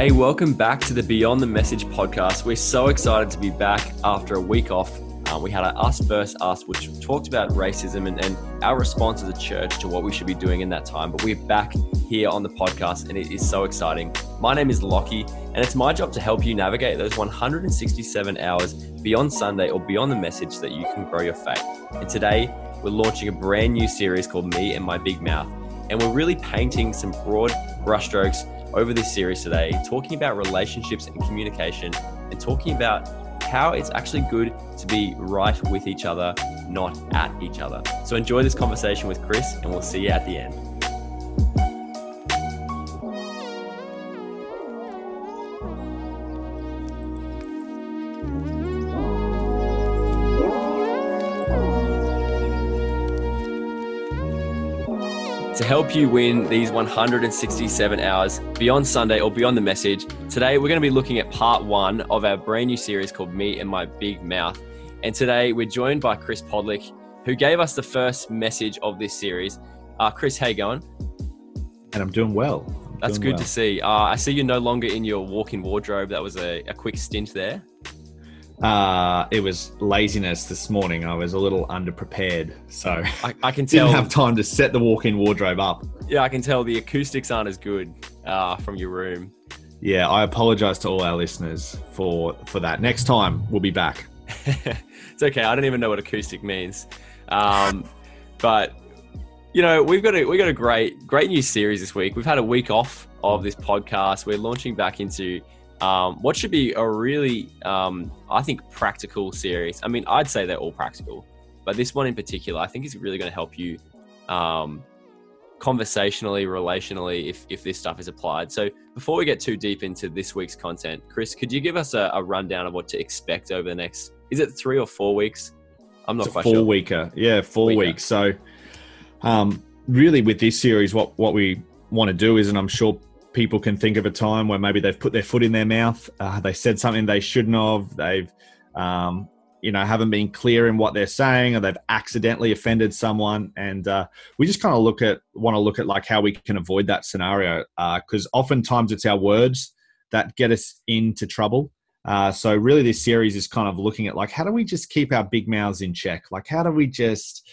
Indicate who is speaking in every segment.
Speaker 1: Hey, welcome back to the Beyond the Message podcast. We're so excited to be back after a week off. Uh, we had our Us First Us, which talked about racism and, and our response as a church to what we should be doing in that time. But we're back here on the podcast, and it is so exciting. My name is Lockie, and it's my job to help you navigate those 167 hours beyond Sunday or beyond the message that you can grow your faith. And today, we're launching a brand new series called Me and My Big Mouth. And we're really painting some broad brushstrokes over this series today, talking about relationships and communication, and talking about how it's actually good to be right with each other, not at each other. So enjoy this conversation with Chris, and we'll see you at the end. Help you win these 167 hours beyond Sunday or beyond the message, today we're going to be looking at part one of our brand new series called Me and My Big Mouth. And today we're joined by Chris Podlick, who gave us the first message of this series. Uh, Chris, how you going?
Speaker 2: And I'm doing well. I'm
Speaker 1: That's
Speaker 2: doing
Speaker 1: good
Speaker 2: well.
Speaker 1: to see. Uh, I see you're no longer in your walk-in wardrobe. That was a, a quick stint there.
Speaker 2: Uh, it was laziness this morning. I was a little underprepared, so
Speaker 1: I, I can tell.
Speaker 2: didn't have time to set the walk-in wardrobe up.
Speaker 1: yeah, I can tell the acoustics aren't as good uh, from your room.
Speaker 2: Yeah, I apologize to all our listeners for for that. Next time we'll be back.
Speaker 1: it's okay. I don't even know what acoustic means. Um, but you know, we've got a we got a great great new series this week. We've had a week off of this podcast. We're launching back into um, what should be a really, um, I think, practical series. I mean, I'd say they're all practical, but this one in particular, I think, is really going to help you um, conversationally, relationally, if if this stuff is applied. So before we get too deep into this week's content, Chris, could you give us a, a rundown of what to expect over the next? Is it three or four weeks? I'm not
Speaker 2: It's a four
Speaker 1: sure.
Speaker 2: weeker. Yeah, four weeks. So, um, really, with this series, what what we want to do is, and I'm sure people can think of a time where maybe they've put their foot in their mouth, uh, they said something they shouldn't have, they've, um, you know, haven't been clear in what they're saying, or they've accidentally offended someone, and uh, we just kind of look at want to look at like how we can avoid that scenario, because oftentimes it's our words that get us into trouble. Uh, so really, this series is kind of looking at like how do we just keep our big mouths in check? Like how do we just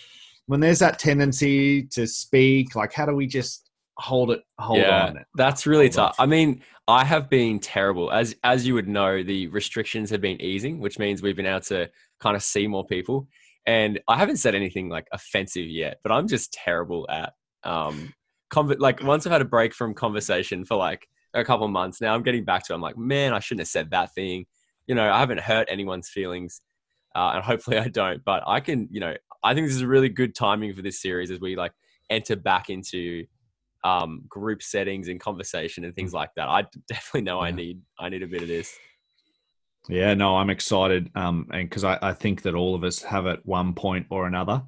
Speaker 2: when there's that tendency to speak, like how do we just hold it, hold
Speaker 1: yeah,
Speaker 2: on?
Speaker 1: that's really
Speaker 2: Hold
Speaker 1: tough.
Speaker 2: off.
Speaker 1: I mean, I have been terrible. As as you would know, the restrictions have been easing, which means we've been able to kind of see more people. And I haven't said anything like offensive yet, but I'm just terrible at um conver- like once I've had a break from conversation for like a couple of months now, I'm getting back to it. I'm like, man, I shouldn't have said that thing. You know, I haven't hurt anyone's feelings. Uh, and hopefully I don't, but I can, you know, I think this is a really good timing for this series as we like enter back into um, group settings and conversation and things like that. I definitely know I need I need a bit of this.
Speaker 2: Yeah, no, I'm excited, um, and because I, I think that all of us have at one point or another,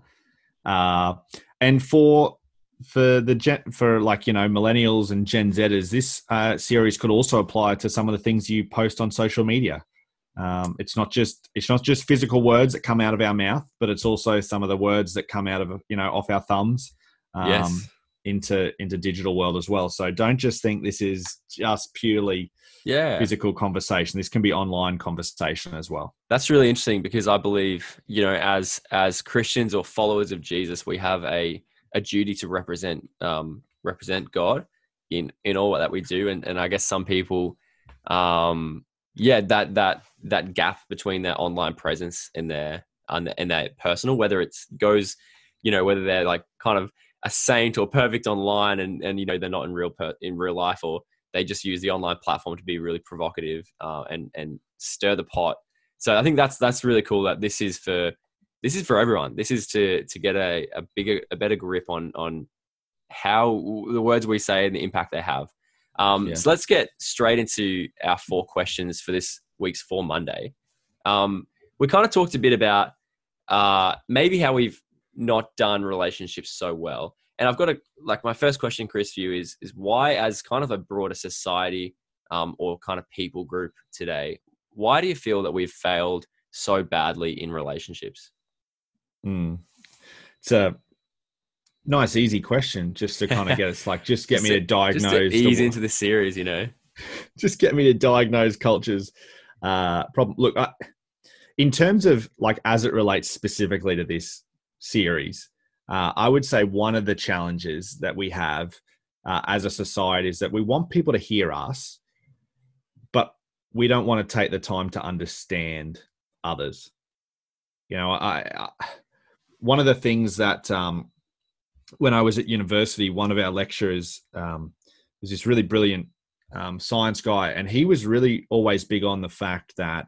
Speaker 2: uh, and for for the gen, for like you know millennials and Gen Zers, this uh, series could also apply to some of the things you post on social media. Um, it's not just it's not just physical words that come out of our mouth, but it's also some of the words that come out of you know off our thumbs. Um,
Speaker 1: yes.
Speaker 2: Into into digital world as well. So don't just think this is just purely
Speaker 1: Yeah.
Speaker 2: physical conversation. This can be online conversation as well.
Speaker 1: That's really interesting because I believe, you know, as as Christians or followers of Jesus, we have a a duty to represent um represent God in in all that we do. And and I guess some people um yeah, that that that gap between their online presence and their and, and their personal, whether it's goes, you know, whether they're like kind of a saint or perfect online and and you know they're not in real per, in real life or they just use the online platform to be really provocative uh, and and stir the pot. So i think that's that's really cool that this is for this is for everyone. This is to to get a, a bigger a better grip on on how the words we say and the impact they have. Um,
Speaker 2: Yeah.
Speaker 1: so let's get straight into our four questions for this week's for monday. Um, we kind of talked a bit about uh, maybe how we've not done relationships so well and i've got a like my first question chris for you is is why as kind of a broader society um, or kind of people group today why do you feel that we've failed so badly in relationships
Speaker 2: Mm. It's a nice, easy question just to kind of get us like, just get me to
Speaker 1: Just
Speaker 2: diagnose.
Speaker 1: to ease
Speaker 2: wo-
Speaker 1: into the series you know
Speaker 2: just get me to diagnose cultures uh, problem. Look, I, in terms of like as it relates specifically to this series, uh, I would say one of the challenges that we have uh, as a society is that we want people to hear us, but we don't want to take the time to understand others. You know, I, I one of the things that um, when I was at university, one of our lecturers um, was this really brilliant um, science guy, and he was really always big on the fact that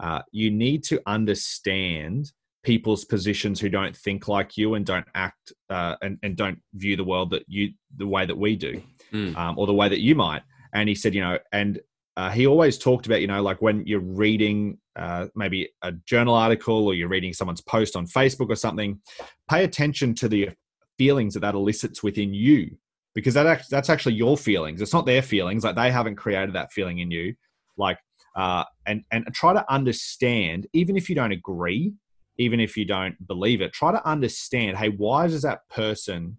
Speaker 2: uh, you need to understand people's positions who don't think like you and don't act uh, and, and don't view the world that you the way that we do mm. um, or the way that you might and he said you know and uh, he always talked about you know like when you're reading uh, maybe a journal article or you're reading someone's post on facebook or something pay attention to the feelings that that elicits within you because that that's actually your feelings. It's not their feelings. Like they haven't created that feeling in you. Like uh, and and try to understand, even if you don't agree, even if you don't believe it, try to understand. Hey, why does that person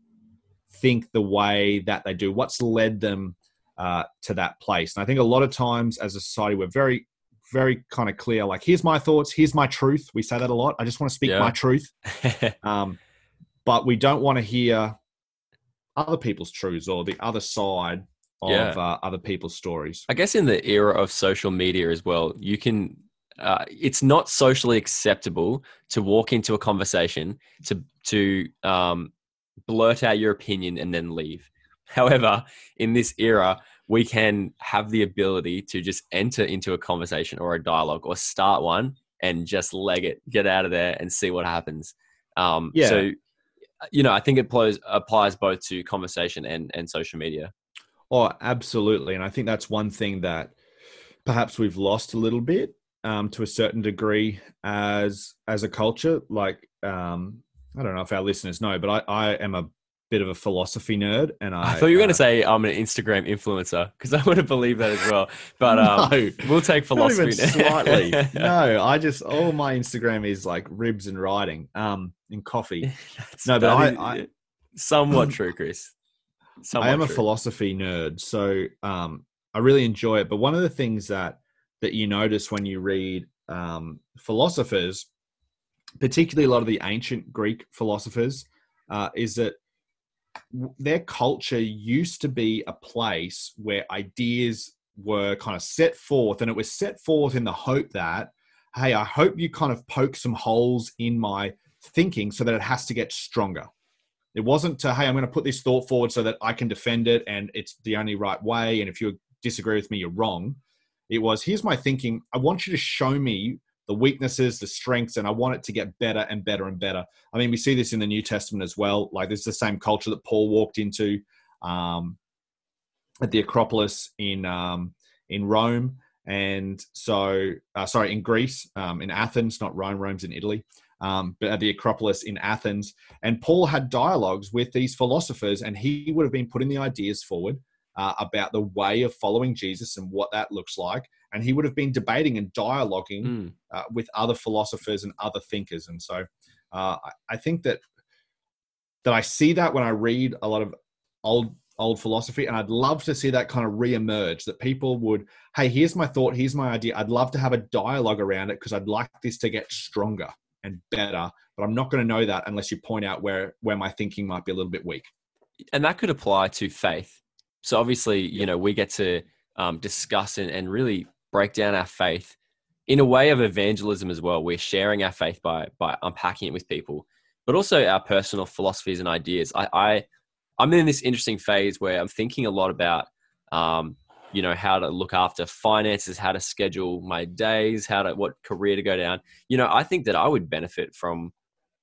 Speaker 2: think the way that they do? What's led them uh, to that place? And I think a lot of times as a society, we're very very kind of clear like here's my thoughts here's my truth we say that a lot i just want to speak yeah. my truth um, but we don't want to hear other people's truths or the other side of yeah. uh, other people's stories.
Speaker 1: I guess in the era of social media as well, you can. Uh, it's not socially acceptable to walk into a conversation to to um, blurt out your opinion and then leave. However, in this era, we can have the ability to just enter into a conversation or a dialogue or start one and just leg it, get out of there, and see what happens. Um, yeah. So you know, I think it applies, applies both to conversation and, and social media.
Speaker 2: Oh, absolutely. And I think that's one thing that perhaps we've lost a little bit um, to a certain degree as as a culture. Like, um, I don't know if our listeners know, but I, I am a bit of a philosophy nerd, and I,
Speaker 1: I thought you were uh, going to say I'm an Instagram influencer because I would have believed that as well. But um, no, we'll take philosophy
Speaker 2: slightly. no, I just all my Instagram is like ribs and writing, um, and coffee. no, but I, I,
Speaker 1: somewhat true, Chris.
Speaker 2: Somewhat I am true. a philosophy nerd, so um, I really enjoy it. But one of the things that that you notice when you read um, philosophers, particularly a lot of the ancient Greek philosophers, uh, is that their culture used to be a place where ideas were kind of set forth and it was set forth in the hope that hey i hope you kind of poke some holes in my thinking so that it has to get stronger. It wasn't to hey i'm going to put this thought forward so that i can defend it and it's the only right way and if you disagree with me you're wrong it was here's my thinking i want you to show me the weaknesses, the strengths, and I want it to get better and better and better. I mean, we see this in the New Testament as well. Like, this is the same culture that Paul walked into um, at the Acropolis in um, in Rome, and so uh, sorry, in Greece, um, in Athens, not Rome. Rome's in Italy. Um, but at the Acropolis in Athens, and Paul had dialogues with these philosophers, and he would have been putting the ideas forward uh, about the way of following Jesus and what that looks like and he would have been debating and dialoguing mm. uh, with other philosophers and other thinkers. And so uh, I think that that I see that when I read a lot of old old philosophy, and I'd love to see that kind of re-emerge. That people would, hey, here's my thought, here's my idea. I'd love to have a dialogue around it because I'd like this to get stronger and better. But I'm not going to know that unless you point out where where my thinking might be a little bit weak.
Speaker 1: And that could apply to faith. So obviously, you know, we get to um, discuss and, and really break down our faith in a way of evangelism as well. We're sharing our faith by by unpacking it with people, but also our personal philosophies and ideas. I, I I'm in this interesting phase where I'm thinking a lot about um, you know how to look after finances, how to schedule my days, how to what career to go down. You know, I think that I would benefit from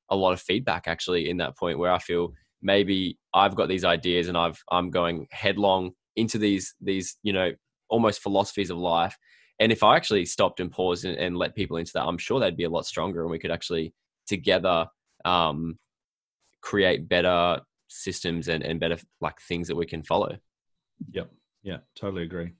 Speaker 1: a lot of feedback actually in that point where I feel maybe I've got these ideas and I've I'm going headlong into these these you know almost philosophies of life and if I actually stopped and paused and, and, let people into that, I'm sure they'd be a lot stronger and we could actually together um, create better systems and, and better like things that we can follow.
Speaker 2: Yep. Yeah, totally agree.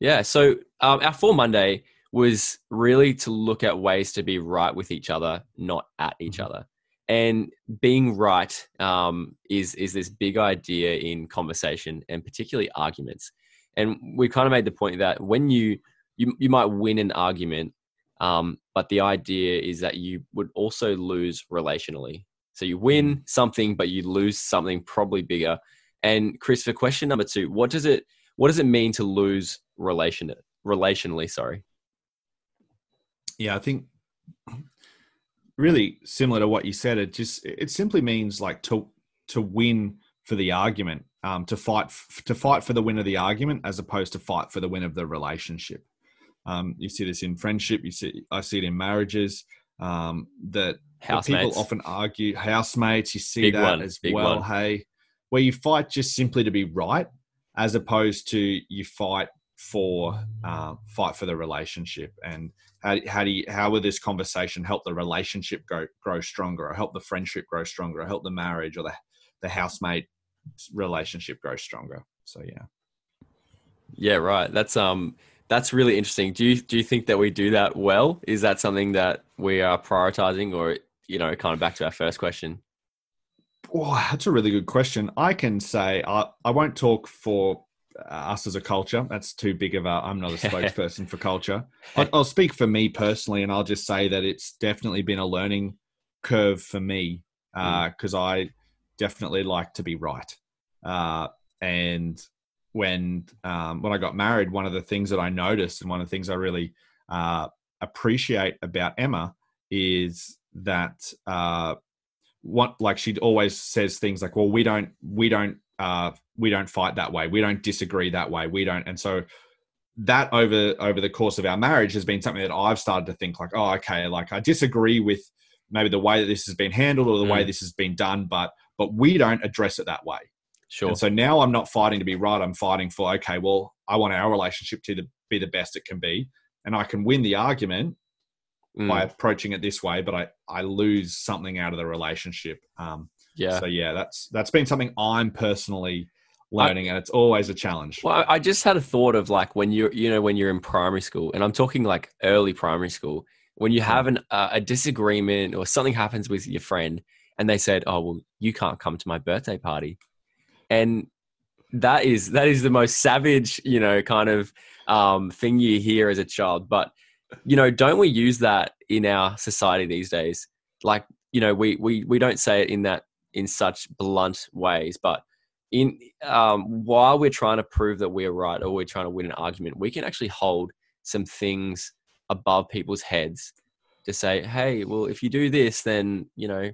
Speaker 1: Yeah. So um, our For Monday was really to look at ways to be right with each other, not at each mm-hmm. other. And being right um, is is this big idea in conversation and particularly arguments. And we kind of made the point that when you you you might win an argument, um, but the idea is that you would also lose relationally. So you win
Speaker 2: Mm.
Speaker 1: something, but you lose something probably bigger. And Chris, for question number two, what does it what does it mean to lose relation relationally? Sorry.
Speaker 2: Yeah, I think really similar to what you said. It just it simply means like to to win for the argument, um, to fight f- to fight for the win of the argument as opposed to fight for the win of the relationship. Um, you see this in friendship. You see I see it in marriages. Um, that that
Speaker 1: Housemates.
Speaker 2: people often argue housemates. You see
Speaker 1: Big
Speaker 2: that
Speaker 1: one,
Speaker 2: as
Speaker 1: big
Speaker 2: well.
Speaker 1: one.
Speaker 2: Hey, where you fight just simply to be right, as opposed to you fight for uh, fight for the relationship and how, how do you how will this conversation help the relationship go grow stronger or help the friendship grow stronger or help the marriage or the the housemate relationship grow stronger so yeah
Speaker 1: Yeah, right. That's um that's really interesting. Do you do you think that we do that well? Is that something that we are prioritizing or you know, kind of back to our first question?
Speaker 2: Oh, that's a really good question. I can say I, I won't talk for us as a culture. That's too big of a. I'm not a spokesperson for culture. I'll, I'll speak for me personally, and I'll just say that it's definitely been a learning curve for me because I definitely like to be right. Uh, and when um, when I got married, one of the things that I noticed, and one of the things I really uh, appreciate about Emma, is that uh, what like she always says things like, "Well, we don't, we don't, uh, we don't fight that way. We don't disagree that way. We don't." And so that over over the course of our marriage has been something that I've started to think like, "Oh, okay, like I disagree with maybe the way that this has been handled or the way
Speaker 1: Mm.
Speaker 2: this has been done, but but we don't address it that way."
Speaker 1: Sure.
Speaker 2: And so now I'm not fighting to be right. I'm fighting for okay. Well, I want our relationship to the, be the best it can be, and I can win the argument
Speaker 1: Mm,
Speaker 2: by approaching it this way, but I I lose something out of the relationship. Um,
Speaker 1: yeah.
Speaker 2: So yeah, that's that's been something I'm personally learning, and it's always a challenge.
Speaker 1: Well, I I just had a thought of like when you're, you know, when you're in primary school, and I'm talking like early primary school, when you have an, uh, a disagreement or something happens with your friend, and they said, "Oh, well, you can't come to my birthday party," and that is that is the most savage, you know, kind of um, thing you hear as a child. But you know, don't we use that in our society these days? Like, you know, we we we don't say it in that in such blunt ways, but in um, while we're trying to prove that we're right or we're trying to win an argument, we can actually hold some things above people's heads to say, "Hey, well, if you do this, then you know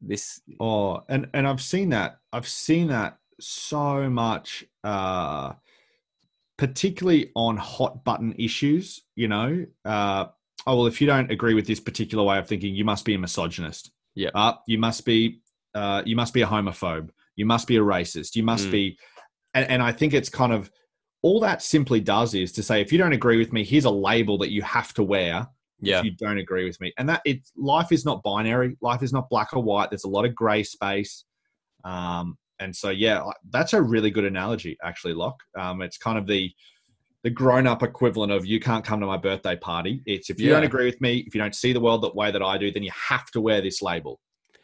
Speaker 1: this."
Speaker 2: Oh, and and I've seen that. I've seen that so much, uh, particularly on hot button issues. You know, uh, oh well, if you don't agree with this particular way of thinking, you must be a misogynist.
Speaker 1: Yeah.
Speaker 2: Uh, you must be. Uh, you must be a homophobe. You must be a racist. You must
Speaker 1: Mm.
Speaker 2: be. And, and I think it's kind of all that simply does is to say, if you don't agree with me, here's a label that you have to wear
Speaker 1: Yeah,
Speaker 2: if you don't agree with me. And that it life is not binary. Life is not black or white. There's a lot of gray space. Um, and so yeah, that's a really good analogy, actually, Locke. Um, it's kind of the the grown up equivalent of you can't come to my birthday party. It's if you don't agree with me, if you don't see the world the way that I do, then you have to wear this label.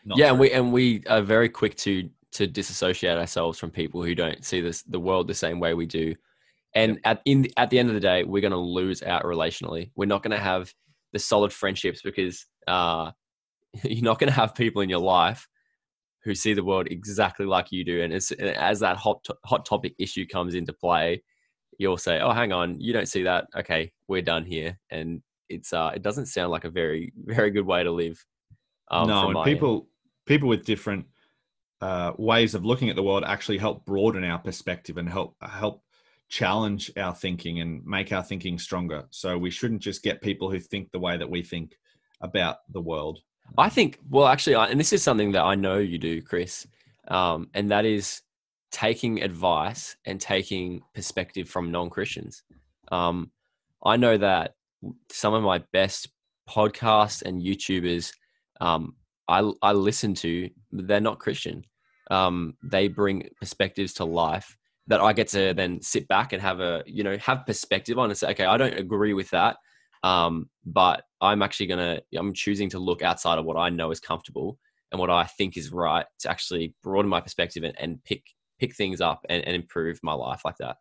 Speaker 2: Not
Speaker 1: yeah, and we and we are very quick to to disassociate ourselves from people who don't see this the world the same way we do. And at in at the end of the day, we're going to lose out relationally. We're not going to have the solid friendships because uh, you're not going to have people in your life who see the world exactly like you do. And as, as that hot to- hot topic issue comes into play, you'll say, "Oh, hang on, you don't see that? Okay, we're done here." And it's uh, it doesn't sound like a very very good way to live. Um,
Speaker 2: no, and
Speaker 1: my end.
Speaker 2: People with different uh, ways of looking at the world actually help broaden our perspective and help help challenge our thinking and make our thinking stronger. So we shouldn't just get people who think the way that we think about the world.
Speaker 1: I think, well, actually, and this is something that I know you do, Chris, um, and that is taking advice and taking perspective from non Christians. Um, I know that some of my best podcasts and YouTubers um, I, I listen to, they're not Christian. Um, they bring perspectives to life that I get to then sit back and have a, you know, have perspective on and say, okay, I don't agree with that. Um, but I'm actually going to, I'm choosing to look outside of what I know is comfortable and what I think is right to actually broaden my perspective and, and pick, pick things up and, and improve my life like that.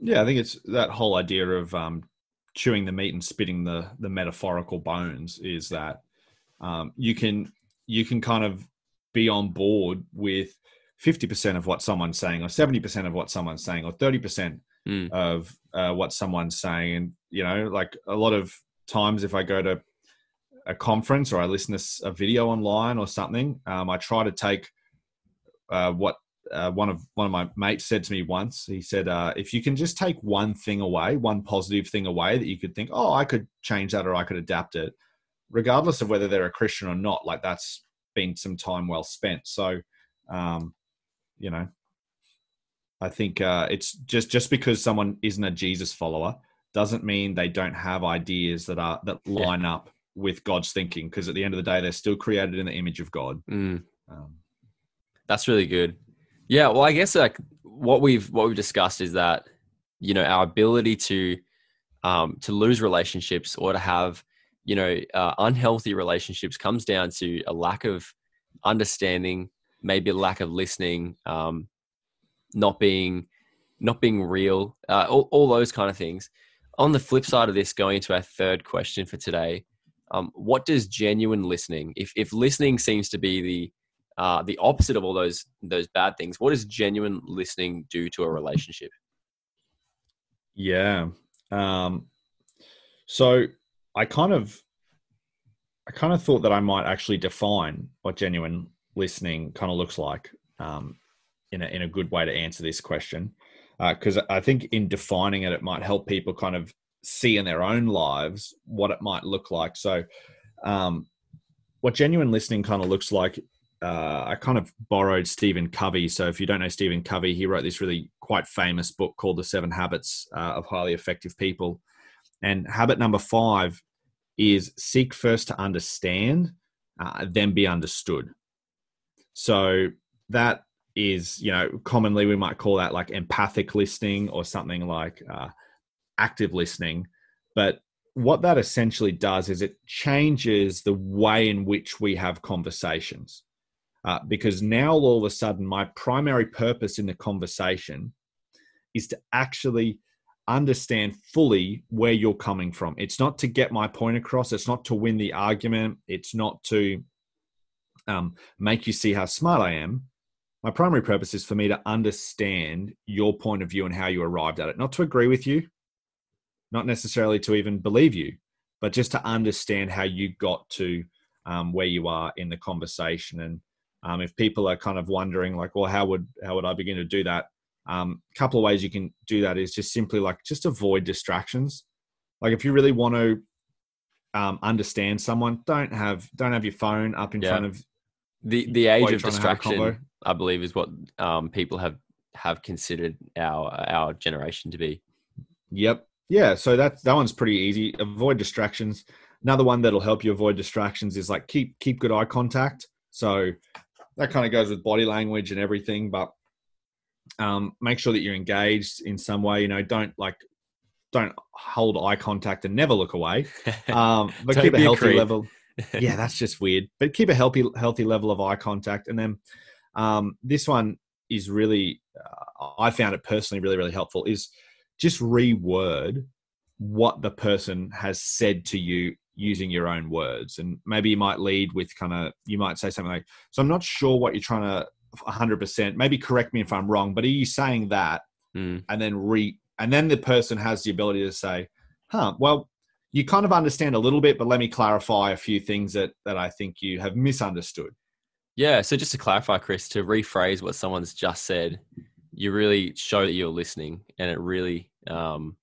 Speaker 2: Yeah, I think it's that whole idea of um, chewing the meat and spitting the the metaphorical bones is that um, you can you can kind of be on board with 50% of what someone's saying or 70% of what someone's saying or 30%
Speaker 1: Mm.
Speaker 2: of uh, what someone's saying and you know like a lot of times if i go to a conference or i listen to a video online or something um, i try to take uh, what uh, one of one of my mates said to me once he said uh, if you can just take one thing away one positive thing away that you could think oh i could change that or i could adapt it regardless of whether they're a christian or not like that's been some time well spent so um, you know I think uh, it's just just because someone isn't a Jesus follower doesn't mean they don't have ideas that are that
Speaker 1: Yeah.
Speaker 2: line up with God's thinking. Because at the end of the day, they're still created in the image of God.
Speaker 1: Mm.
Speaker 2: Um,
Speaker 1: That's really good. Yeah, well, I guess like what we've what we've discussed is that you know our ability to um, to lose relationships or to have you know uh, unhealthy relationships comes down to a lack of understanding, maybe a lack of listening, um, not being not being real, uh, all, all those kind of things. On the flip side of this, going into our third question for today, um, what does genuine listening? If if listening seems to be the uh, the opposite of all those those bad things. What does genuine listening do to a relationship?
Speaker 2: yeah. Um, so I kind of I kind of thought that I might actually define what genuine listening kind of looks like um, in a in a good way to answer this question. Because I think in defining it, it might help people kind of see in their own lives what it might look like. So, um, what genuine listening kind of looks like, uh, I kind of borrowed Stephen Covey. So, if you don't know Stephen Covey, he wrote this really quite famous book called The Seven Habits uh, of Highly Effective People. And habit number five is seek first to understand, uh, then be understood. So, that is, you know, commonly we might call that like empathic listening or something like uh, active listening. But what that essentially does is it changes the way in which we have conversations. Uh, because now all of a sudden, my primary purpose in the conversation is to actually understand fully where you're coming from. It's not to get my point across, it's not to win the argument, it's not to um, make you see how smart I am. My primary purpose is for me to understand your point of view and how you arrived at it, not to agree with you, not necessarily to even believe you, but just to understand how you got to um, where you are in the conversation. And um, if people are kind of wondering, like, well, how would how would I begin to do that? A um, couple of ways you can do that is just simply like just avoid distractions. Like if you really want to um, understand someone, don't have don't have your phone up in
Speaker 1: Yeah.
Speaker 2: front of
Speaker 1: The the age of
Speaker 2: trying to have a
Speaker 1: distraction. I believe, is what um, people have have considered our our generation to be.
Speaker 2: Yep. Yeah. So that that one's pretty easy. Avoid distractions. Another one that'll help you avoid distractions is like keep keep good eye contact. So that kind of goes with body language and everything, but um, make sure that you're engaged in some way. You know, don't like don't hold eye contact and never look away. Um, but keep a healthy
Speaker 1: creep.
Speaker 2: level. yeah, that's just weird. But keep a healthy healthy level of eye contact, and then um, this one is really uh, I found it personally really really helpful. Is just reword what the person has said to you using your own words, and maybe you might lead with kind of you might say something like, "So I'm not sure what you're trying to 100 percent. Maybe correct me if I'm wrong, but are you saying that?"
Speaker 1: Mm,
Speaker 2: and then re and then the person has the ability to say, "Huh, well." You kind of understand a little bit, but let me clarify a few things that, that I think you have misunderstood.
Speaker 1: yeah. So just to clarify, Chris, to rephrase what someone's just said, you really show that you're listening, and it really. Um,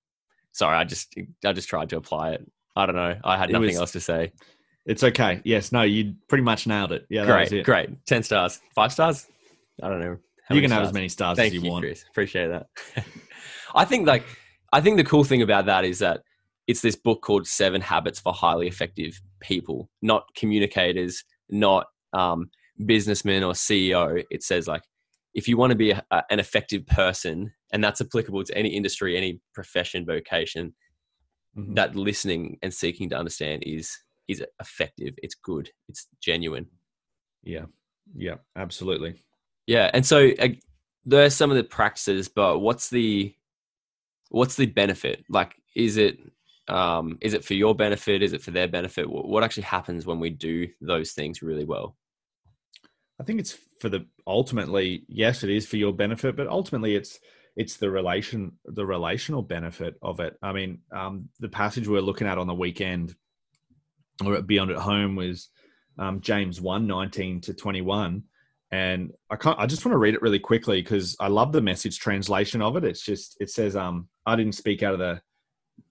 Speaker 1: sorry, I just I just tried to apply it. I don't know. I had nothing
Speaker 2: was-
Speaker 1: else to say.
Speaker 2: It's okay. Yes, no, you pretty much nailed it. Yeah,
Speaker 1: great, great. Ten stars, five stars. I don't know.
Speaker 2: you can have as many stars
Speaker 1: Thank
Speaker 2: as you,
Speaker 1: you,
Speaker 2: want.
Speaker 1: Chris. Appreciate that. I think like I think the cool thing about that is that it's this book called Seven Habits for Highly Effective People, not communicators, not um, businessmen or CEO. It says like if you want to be a, a- an effective person, and that's applicable to any industry, any profession, vocation,
Speaker 2: Mhm.
Speaker 1: that listening and seeking to understand is is effective. It's good. It's genuine.
Speaker 2: Yeah, yeah, absolutely.
Speaker 1: Yeah, and so uh, there are some of the practices, but what's the what's the benefit? Like, is it um, is it for your benefit? Is it for their benefit? What actually happens when we do those things really well?
Speaker 2: I think it's for the ultimately, yes, it is for your benefit, but ultimately it's it's the relation the relational benefit of it. I mean, um, the passage we are looking at on the weekend or beyond at home was um, James 1, 19 to 21. And I can't I just want to read it really quickly because I love the message translation of it. It's just it says, um, I didn't speak out of the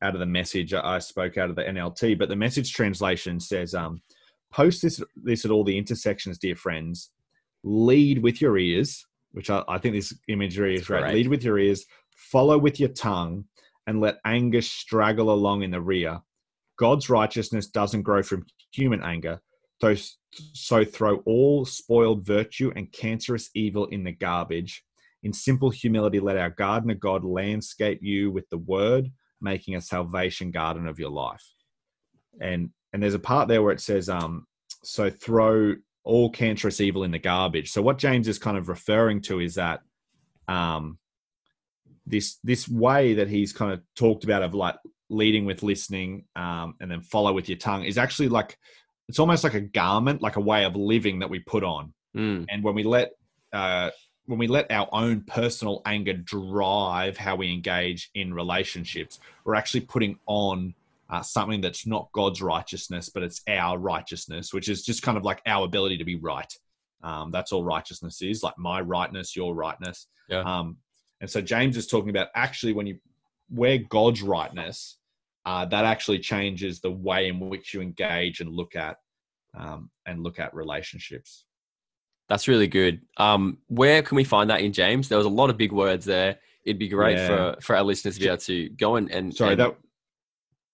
Speaker 2: out of the message. I spoke out of the NLT, but the message translation says, um, post this this at all the intersections, dear friends. Lead with your ears, which I, I think this imagery is great. Lead with your ears, follow with your tongue, and let anger straggle along in the rear. God's righteousness doesn't grow from human anger, so, throw all spoiled virtue and cancerous evil in the garbage. In simple humility, let our gardener God landscape you with the word, making a salvation garden of your life. And and there's a part there where it says, um, so throw all cancerous evil in the garbage. So what James is kind of referring to is that um, this this way that he's kind of talked about of like leading with listening um, and then follow with your tongue is actually like it's almost like a garment, like a way of living that we put on.
Speaker 1: Mm.
Speaker 2: And when we let uh, when we let our own personal anger drive how we engage in relationships, we're actually putting on uh, something that's not God's righteousness, but it's our righteousness, which is just kind of like our ability to be right. Um, that's all righteousness is, like my rightness, your rightness.
Speaker 1: Yeah.
Speaker 2: Um, and so James is talking about actually when you wear God's rightness, uh, that actually changes the way in which you engage and look at um, and look at relationships.
Speaker 1: That's really good. Um, where can we find that in James? There was a lot of big words there. It'd be great yeah. for for our listeners to be able to go and and
Speaker 2: sorry
Speaker 1: and,
Speaker 2: that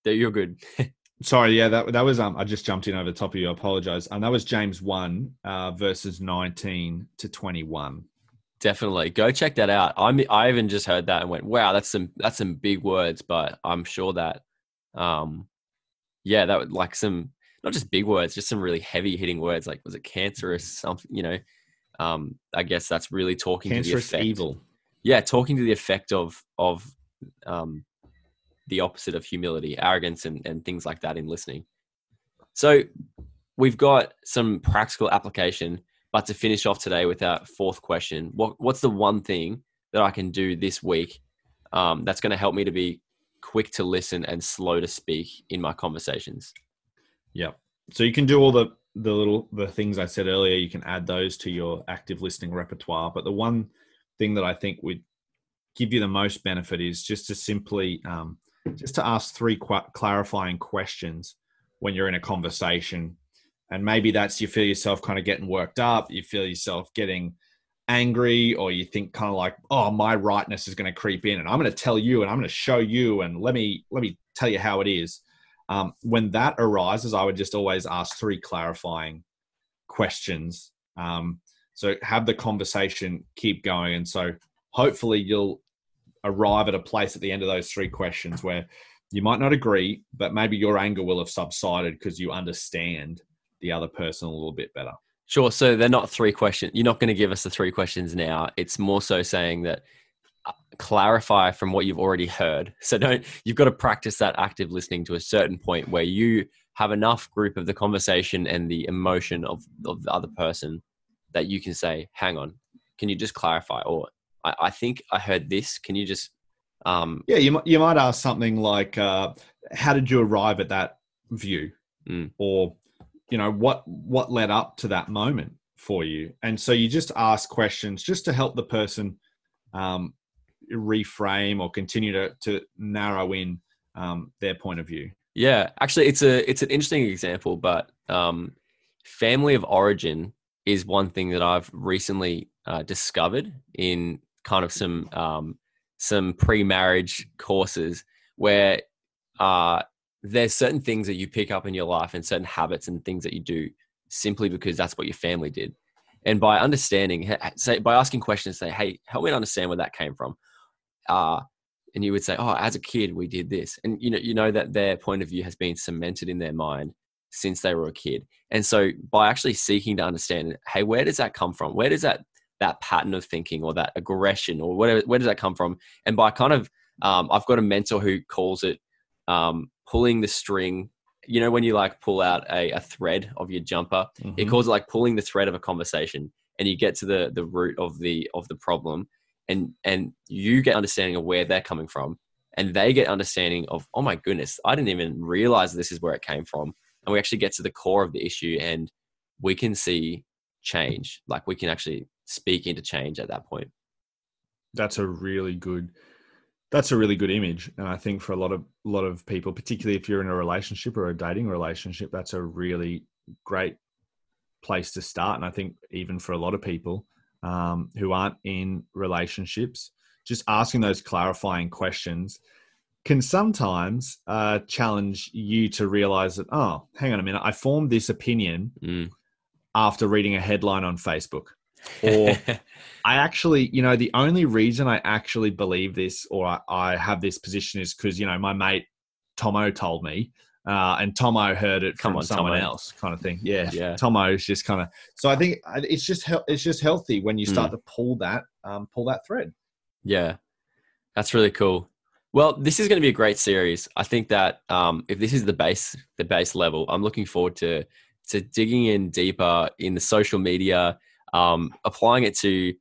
Speaker 1: that you're good.
Speaker 2: sorry, yeah, that that was um I just jumped in over the top of you. I apologize. And that was James one uh, verses nineteen to twenty one.
Speaker 1: Definitely go check that out. I'm I even just heard that and went, wow, that's some that's some big words, but I'm sure that um yeah, that would like some not just big words, just some really heavy hitting words like was it cancerous something, you know. Um I guess that's really talking
Speaker 2: cancerous
Speaker 1: to the effect.
Speaker 2: evil.
Speaker 1: Yeah, talking to the effect of of um the opposite of humility, arrogance and and things like that in listening. So we've got some practical application, but to finish off today with our fourth question, what what's the one thing that I can do this week um, that's going to help me to be quick to listen and slow to speak in my conversations.
Speaker 2: Yeah. So you can do all the the little the things I said earlier. You can add those to your active listening repertoire. But the one thing that I think would give you the most benefit is just to simply um, just to ask three qu- clarifying questions when you're in a conversation. And maybe that's you feel yourself kind of getting worked up. You feel yourself getting angry or you think kind of like oh my rightness is going to creep in and i'm going to tell you and i'm going to show you and let me let me tell you how it is. Um, when that arises i would just always ask three clarifying questions. Um, so have the conversation keep going. And so hopefully you'll arrive at a place at the end of those three questions where you might not agree but maybe your anger will have subsided because you understand the other person a little bit better
Speaker 1: Sure. So they're not three questions. You're not going to give us the three questions now. It's more so saying that uh, clarify from what you've already heard. So don't you've got to practice that active listening to a certain point where you have enough group of the conversation and the emotion of, of the other person that you can say, hang on, can you just clarify? Or I, I think I heard this. Can you just um
Speaker 2: Yeah, you might you might ask something like uh how did you arrive at that view?
Speaker 1: Mm.
Speaker 2: Or you know what what led up to that moment for you? And so you just ask questions just to help the person um, reframe or continue to, to narrow in um, their point of view.
Speaker 1: Yeah actually it's a it's an interesting example but um, family of origin is one thing that i've recently uh, discovered in kind of some um, some pre-marriage courses where uh, there's certain things that you pick up in your life and certain habits and things that you do simply because that's what your family did. And by understanding, say by asking questions, say, "Hey, help me understand where that came from," uh, and you would say, "Oh, as a kid, we did this," and you know, you know that their point of view has been cemented in their mind since they were a kid. And so, by actually seeking to understand, hey, where does that come from? Where does that that pattern of thinking or that aggression or whatever, where does that come from? And by kind of Um, I've got a mentor who calls it um, pulling the string. You know, when you like pull out a, a thread of your jumper, mm-hmm. he calls it like pulling the thread of a conversation, and you get to the the root of the of the problem, and and you get understanding of where they're coming from, and they get understanding of oh my goodness, I didn't even realize this is where it came from, and we actually get to the core of the issue, and we can see change. Like we can actually speak into change at that point.
Speaker 2: That's a really good that's a really good image. And i think for a lot of a lot of people particularly if you're in a relationship or a dating relationship that's a really great place to start. And i think even for a lot of people um, who aren't in relationships just asking those clarifying questions can sometimes uh, challenge you to realize that oh hang on a minute i formed this opinion mm. after reading a headline on facebook or I actually, you know, the only reason I actually believe this or I, I have this position is because, you know, my mate Tomo told me. Uh, and Tomo heard it Come from on, someone Tomo. else, kind of thing. Yeah, yeah. Tomo is just kind of. So I think it's just it's just healthy when you start mm. to pull that um, pull that thread.
Speaker 1: Yeah, that's really cool. Well, this is going to be a great series. I think that um, if this is the base the base level, I'm looking forward to to digging in deeper in the social media um, applying it to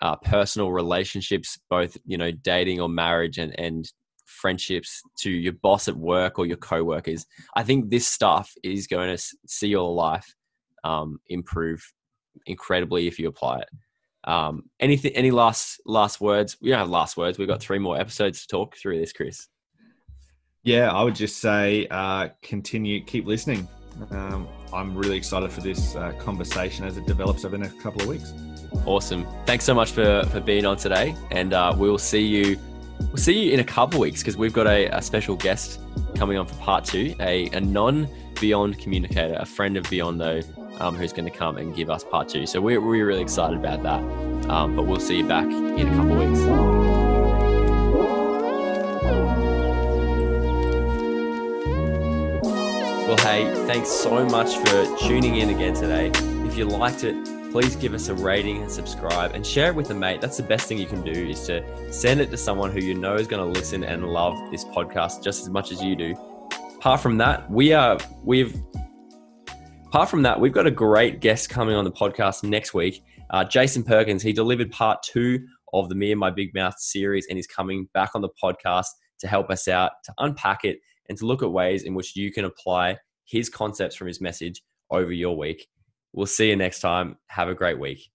Speaker 1: uh, personal relationships, both you know dating or marriage, and and friendships to your boss at work or your co-workers. I think this stuff is going to see your life um, improve incredibly if you apply it. Um, anything? Any last last words? We don't have last words. We've got three more episodes to talk through this, Chris.
Speaker 2: Yeah, I would just say uh, continue, keep listening. Um, I'm really excited for this uh, conversation as it develops over the next couple of weeks.
Speaker 1: Awesome. Thanks so much for, for being on today. And uh, we'll see you we'll see you in a couple of weeks because we've got a, a, special guest coming on for part two, a, a non Beyond communicator, a friend of Beyond though, um, who's going to come and give us part two. So we're, we're really excited about that. Um, but we'll see you back in a couple of weeks. Hey, thanks so much for tuning in again today. If you liked it, please give us a rating and subscribe and share it with a mate. That's the best thing you can do is to send it to someone who you know is going to listen and love this podcast just as much as you do. Apart from that, we are we've apart from that, we've got a great guest coming on the podcast next week. Uh, Jason Perkins, he delivered part two of the Me and My Big Mouth series and he's coming back on the podcast to help us out, to unpack it, and to look at ways in which you can apply his concepts from his message over your week. We'll see you next time. Have a great week.